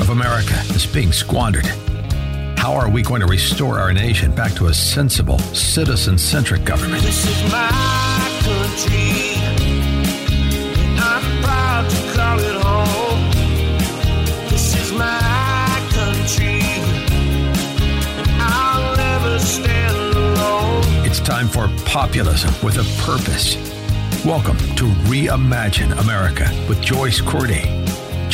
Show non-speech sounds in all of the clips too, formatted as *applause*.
of America is being squandered. How are we going to restore our nation back to a sensible, citizen centric government? This is my country. I'm proud to call it home. This is my country. and I'll never stand alone. It's time for populism with a purpose. Welcome to Reimagine America with Joyce Cordy.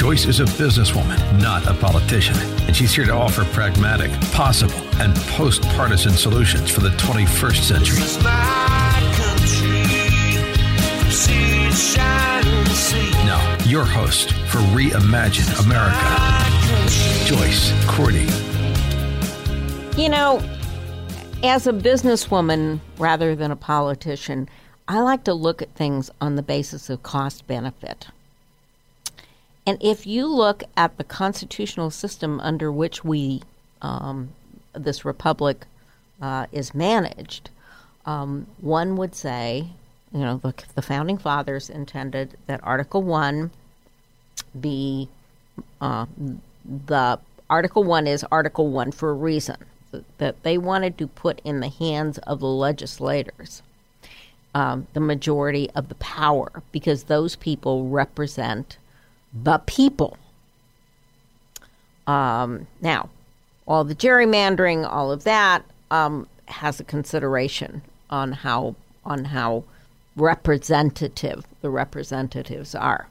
Joyce is a businesswoman, not a politician, and she's here to offer pragmatic, possible, and post partisan solutions for the 21st century. This is my country. See it shine in the. Now, your host for Reimagine America, Joyce Cordy. You know, as a businesswoman rather than a politician, I like to look at things on the basis of cost benefit. And if you look at the constitutional system under which we, um, this republic, uh, is managed, um, one would say, you know, the, the founding fathers intended that Article 1 be uh, the Article 1 is Article 1 for a reason that they wanted to put in the hands of the legislators um, the majority of the power because those people represent the people. Um, now, all the gerrymandering, all of that um, has a consideration on how on how representative the representatives are.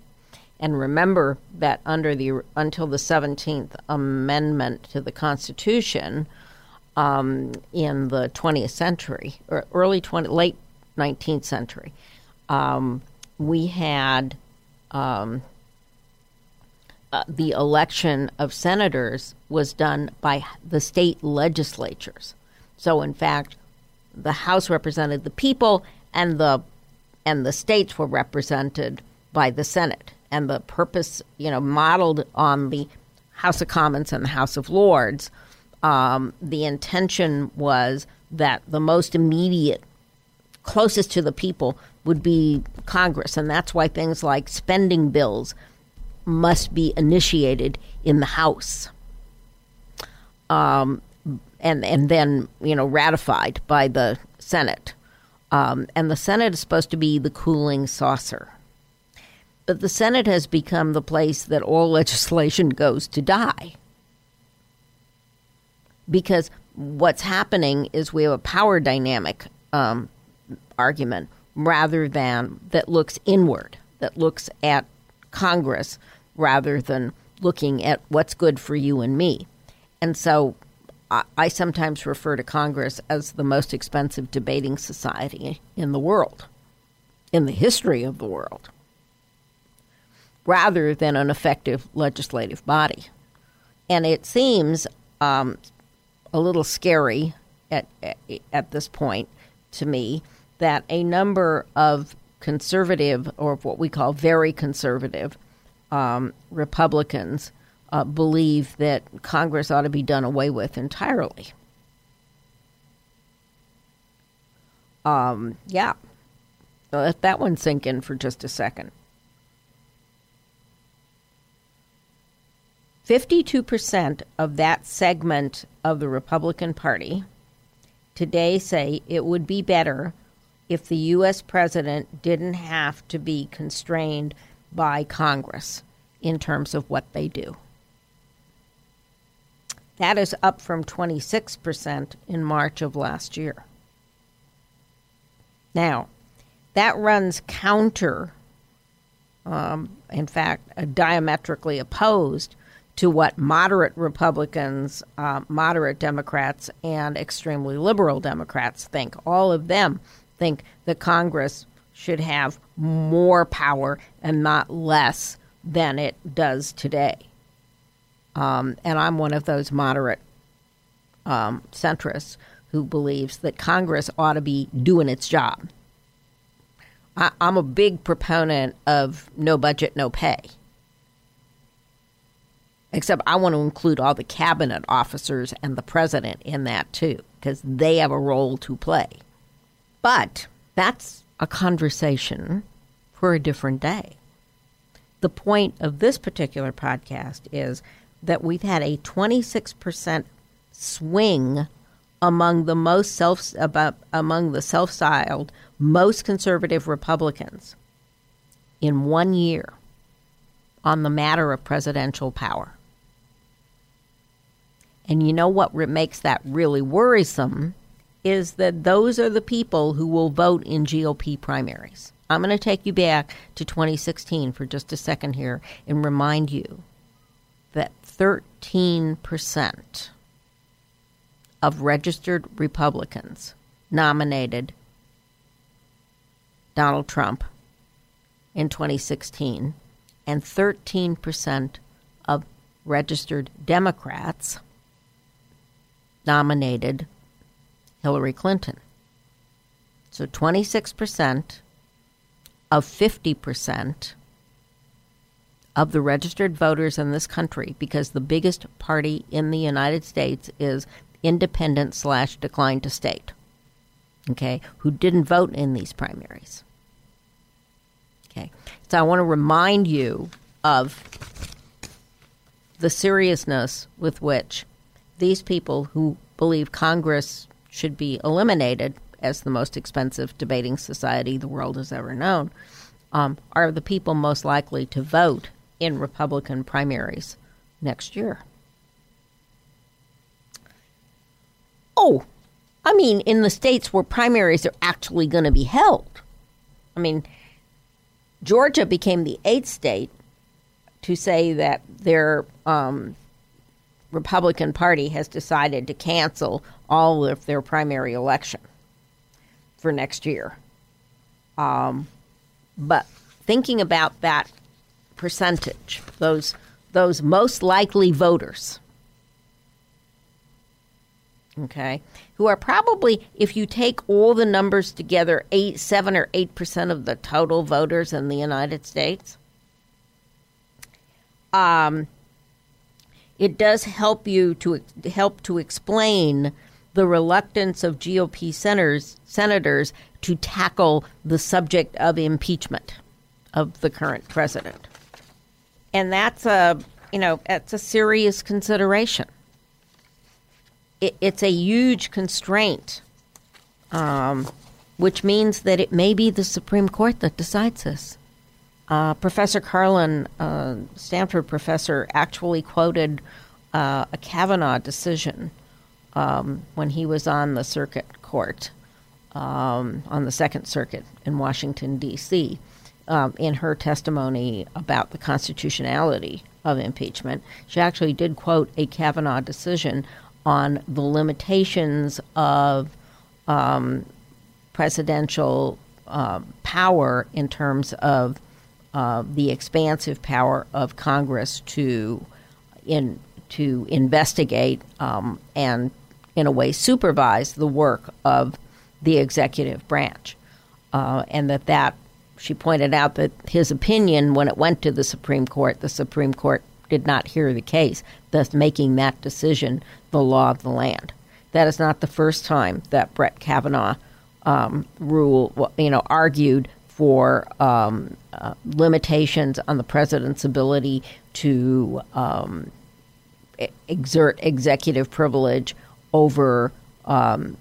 And remember that under the until the 17th Amendment to the Constitution um, in the 20th century or early 20 late 19th century, um, we had um, uh, the election of senators was done by the state legislatures. So, in fact, the House represented the people, and the and the states were represented by the Senate. And the purpose, you know, modeled on the House of Commons and the House of Lords, um, the intention was that the most immediate closest to the people would be Congress, and that's why things like spending bills must be initiated in the House, um, and and then you know ratified by the Senate, um, and the Senate is supposed to be the cooling saucer. But the Senate has become the place that all *laughs* legislation goes to die. Because what's happening is we have a power dynamic um, argument rather than that looks inward, that looks at Congress rather than looking at what's good for you and me. And so I, I sometimes refer to Congress as the most expensive debating society in the world, in the history of the world, rather than an effective legislative body. And it seems um, a little scary at, at, this point to me that a number of conservative, or what we call very conservative, um, Republicans uh, believe that Congress ought to be done away with entirely. Um, yeah. Let that one sink in for just a second. 52% of that segment of the Republican Party today say it would be better if the U.S. president didn't have to be constrained by Congress in terms of what they do. That is up from 26% in March of last year. Now, that runs counter, um, in fact, uh, diametrically opposed to what moderate Republicans, uh, moderate Democrats, and extremely liberal Democrats think. All of them think that Congress should have more power and not less than it does today. Um, and I'm one of those moderate um, centrists who believes that Congress ought to be doing its job. I, I'm a big proponent of no budget, no pay. Except I want to include all the cabinet officers and the president in that too, because they have a role to play. But that's a conversation for a different day. The point of this particular podcast is that we've had a 26% swing among the most self about among the self-styled most conservative Republicans in one year on the matter of presidential power. And you know what makes that really worrisome is that those are the people who will vote in GOP primaries. I'm going to take you back to 2016 for just a second here and remind you that 13% of registered Republicans nominated Donald Trump in 2016, and 13% of registered Democrats nominated Hillary Clinton. So 26% of 50% of the registered voters in this country, because the biggest party in the United States is independent slash decline to state, okay, who didn't vote in these primaries. Okay, so I want to remind you of the seriousness with which these people who believe Congress should be eliminated as the most expensive debating society the world has ever known um, are the people most likely to vote in Republican primaries next year. Oh, I mean, in the states where primaries are actually going to be held. I mean, Georgia became the eighth state to say that their um, Republican Party has decided to cancel all of their primary election for next year. Um, but thinking about that percentage, those those most likely voters, okay, who are probably, if you take all the numbers together, eight, seven or eight percent of the total voters in the United States. Um, it does help you to help to explain the reluctance of GOP senators senators to tackle the subject of impeachment of the current president. And that's a, you know, that's a serious consideration. It, it's a huge constraint, um, which means that it may be the Supreme Court that decides this. Uh, professor Karlan, uh, Stanford professor, actually quoted uh, a Kavanaugh decision um, when he was on the circuit court, um, on the Second Circuit in Washington, D.C., um, in her testimony about the constitutionality of impeachment. She actually did quote a Kavanaugh decision on the limitations of um, presidential uh, power in terms of uh, the expansive power of Congress to in to investigate um, and in a way supervise the work of the executive branch, uh, and that that she pointed out that his opinion when it went to the Supreme Court, the Supreme Court did not hear the case, thus making that decision the law of the land. That is not the first time that Brett Kavanaugh um, rule, you know, argued for um, uh, limitations on the president's ability to um, exert executive privilege over um,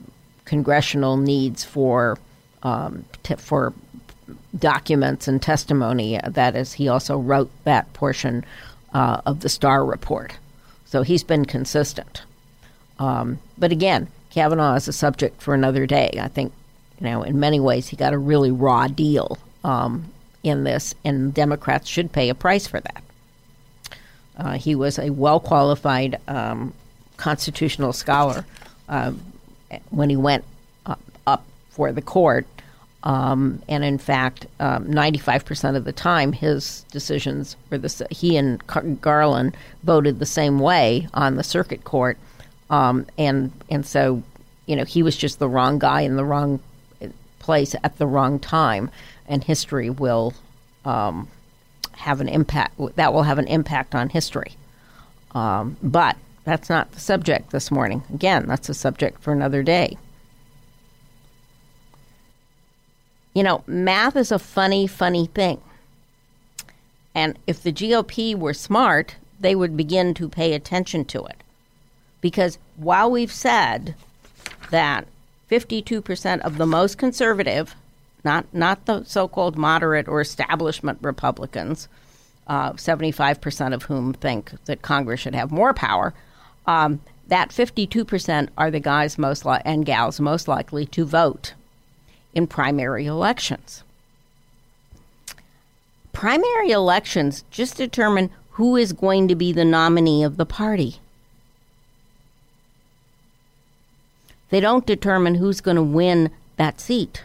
congressional needs for um, t- for documents and testimony. That is, he also wrote that portion uh, of the Starr report, so he's been consistent. Um, but again, Kavanaugh is a subject for another day. I think you know in many ways he got a really raw deal um, in this, and Democrats should pay a price for that. Uh, he was a well qualified um, constitutional scholar uh, when he went up, up for the court. Um, and in fact, um, 95% of the time, his decisions were the he and Garland voted the same way on the circuit court, um, and and so you know he was just the wrong guy in the wrong place at the wrong time, and history will um, have an impact. That will have an impact on history. Um, but that's not the subject this morning. Again, that's a subject for another day. You know, math is a funny, funny thing. And if the GOP were smart, they would begin to pay attention to it. Because while we've said that 52% of the most conservative, not, not the so called moderate or establishment Republicans, uh, 75% of whom think that Congress should have more power, um, that 52% are the guys most li- and gals most likely to vote in primary elections. Primary elections just determine who is going to be the nominee of the party. They don't determine who's going to win that seat.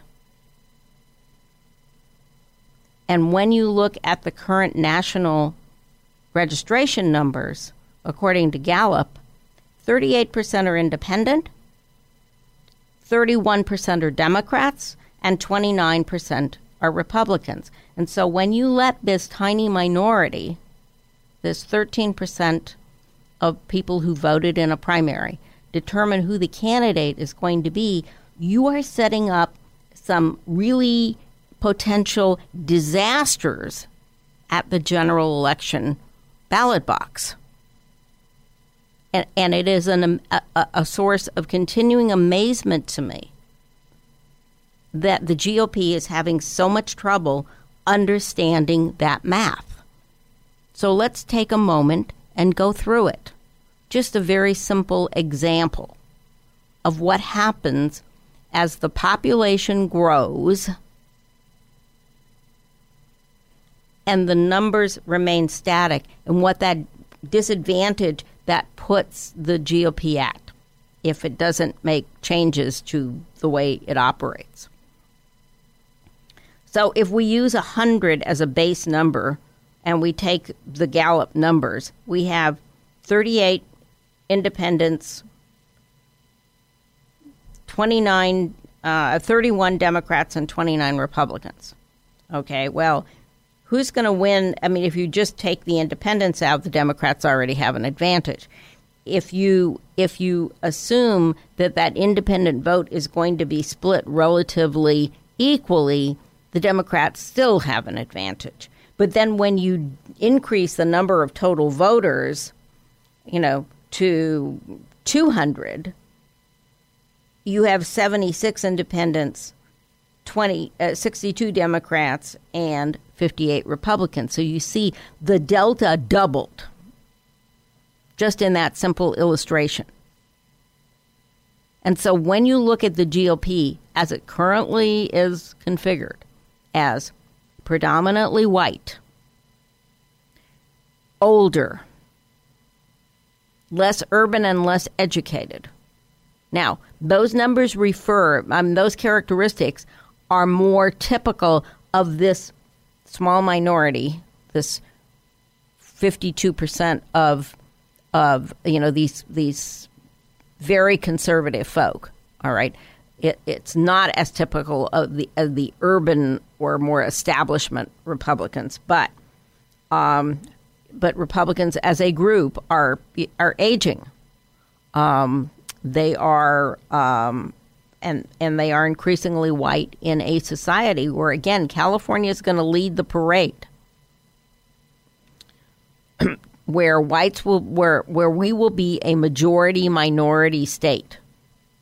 And when you look at the current national registration numbers, according to Gallup, 38% are independent, 31% are Democrats, and 29% are Republicans. And so when you let this tiny minority, this 13% of people who voted in a primary, determine who the candidate is going to be, you are setting up some really potential disasters at the general election ballot box. And, and it is an, a, a source of continuing amazement to me that the GOP is having so much trouble understanding that math. So let's take a moment and go through it. Just a very simple example of what happens as the population grows and the numbers remain static and what that disadvantage that puts the GOP at if it doesn't make changes to the way it operates. So if we use 100 as a base number and we take the Gallup numbers, we have 38 independents, 29, uh, 31 Democrats, and 29 Republicans. Okay, well, who's going to win? I mean, if you just take the independents out, the Democrats already have an advantage. If you if you assume that that independent vote is going to be split relatively equally, the Democrats still have an advantage. But then when you increase the number of total voters, you know, to 200, you have 76 independents, 20, uh, 62 Democrats, and 58 Republicans. So you see the delta doubled just in that simple illustration. And so when you look at the GOP as it currently is configured, as predominantly white, older, less urban, and less educated. Now, those numbers refer, um, those characteristics are more typical of this small minority, this 52% of of you know these these very conservative folk, all right? it, it's not as typical of the of the urban or more establishment Republicans, but um, but Republicans as a group are are aging. Um, they are um, and and they are increasingly white in a society where again California is going to lead the parade. *clears throat* where whites will where where we will be a majority minority state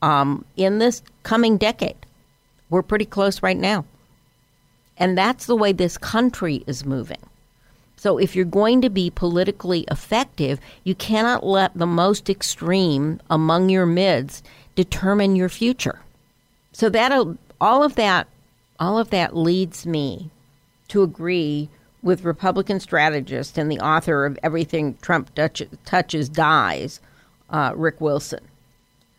um, in this coming decade. We're pretty close right now. And that's the way this country is moving. So if you're going to be politically effective, you cannot let the most extreme among your mids determine your future. So that all of that all of that leads me to agree with Republican strategist and the author of Everything Trump Touches Dies, uh, Rick Wilson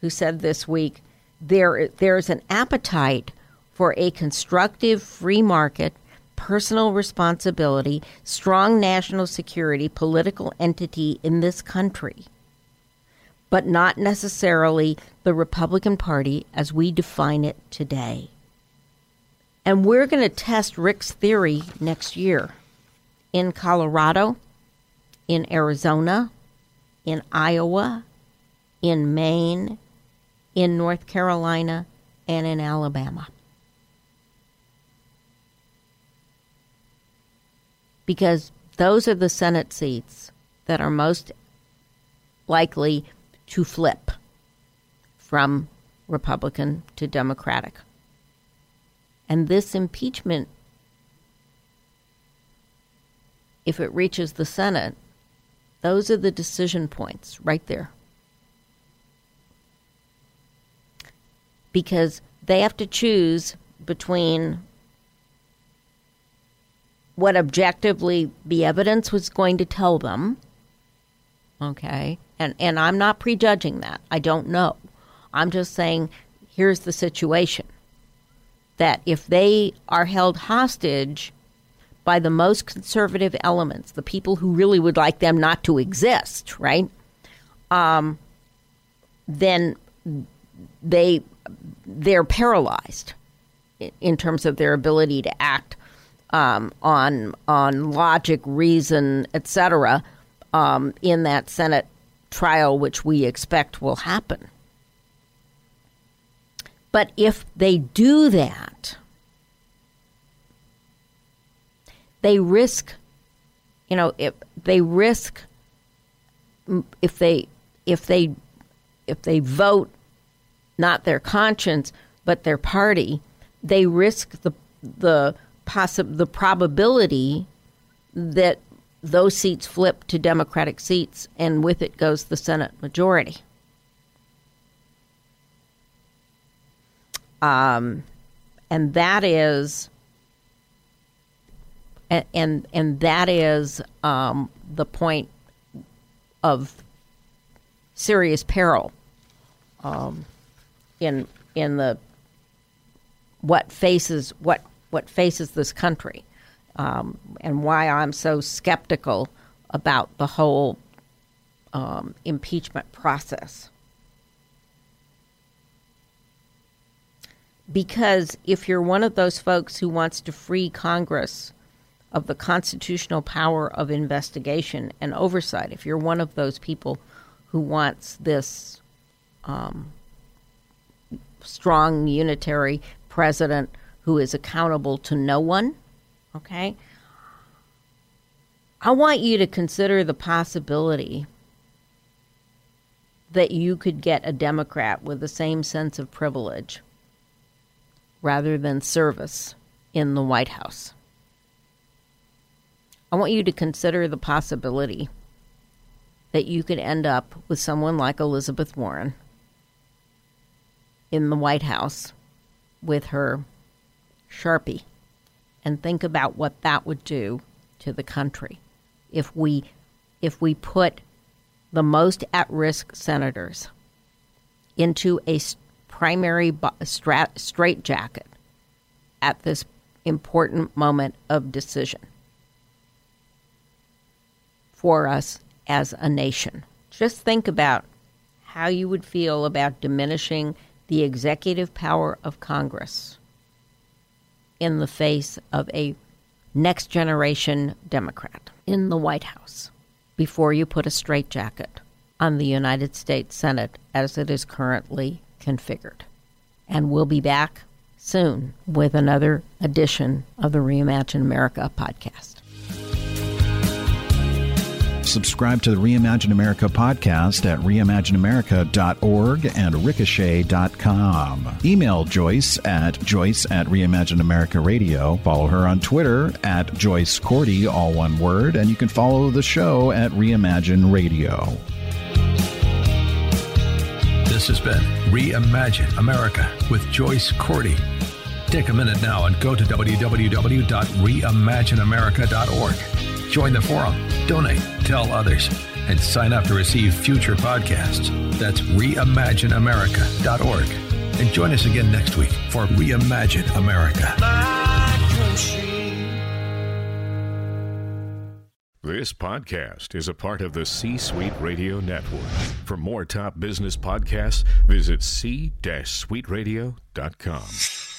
who said this week there there's an appetite for a constructive free market, personal responsibility, strong national security political entity in this country, but not necessarily the Republican Party as we define it today. And we're going to test Rick's theory next year in Colorado, in Arizona, in Iowa, in Maine, in North Carolina and in Alabama. Because those are the Senate seats that are most likely to flip from Republican to Democratic. And this impeachment, if it reaches the Senate, those are the decision points right there. Because they have to choose between what objectively the evidence was going to tell them. Okay. And and I'm not prejudging that. I don't know. I'm just saying here's the situation. That if they are held hostage by the most conservative elements, the people who really would like them not to exist, right? Um, then they they're paralyzed in terms of their ability to act um, on on logic, reason, etc. Um, in that Senate trial, which we expect will happen. But if they do that, they risk, you know, if they risk, if they if they if they vote not their conscience but their party, they risk the the possi- the probability that those seats flip to Democratic seats, and with it goes the Senate majority. Um, and that is, and and, that is um, the point of serious peril um, in in the what faces what what faces this country, um, and why I'm so skeptical about the whole um, impeachment process. Because if you're one of those folks who wants to free Congress of the constitutional power of investigation and oversight, if you're one of those people who wants this um, strong unitary president who is accountable to no one, okay? I want you to consider the possibility that you could get a Democrat with the same sense of privilege rather than service in the White House. I want you to consider the possibility that you could end up with someone like Elizabeth Warren in the White House with her Sharpie and think about what that would do to the country if we if we put the most at-risk senators into a primary strat, straitjacket at this important moment of decision for us as a nation. Just think about how you would feel about diminishing the executive power of Congress in the face of a next generation Democrat in the White House before you put a straitjacket on the United States Senate as it is currently configured. And we'll be back soon with another edition of the Reimagine America podcast. Subscribe to the Reimagine America podcast at reimagineamerica.org and ricochet.com. Email Joyce at joyce at Reimagine America Radio. Follow her on Twitter at Joyce Cordy, all one word, and you can follow the show at Reimagine Radio. This has been Reimagine America with Joyce Cordy. Take a minute now and go to www.reimagineamerica.org. Join the forum, donate, tell others, and sign up to receive future podcasts. That's reimagineamerica.org. And join us again next week for Reimagine America. This podcast is a part of the C Suite Radio Network. For more top business podcasts, visit c-suiteradio.com.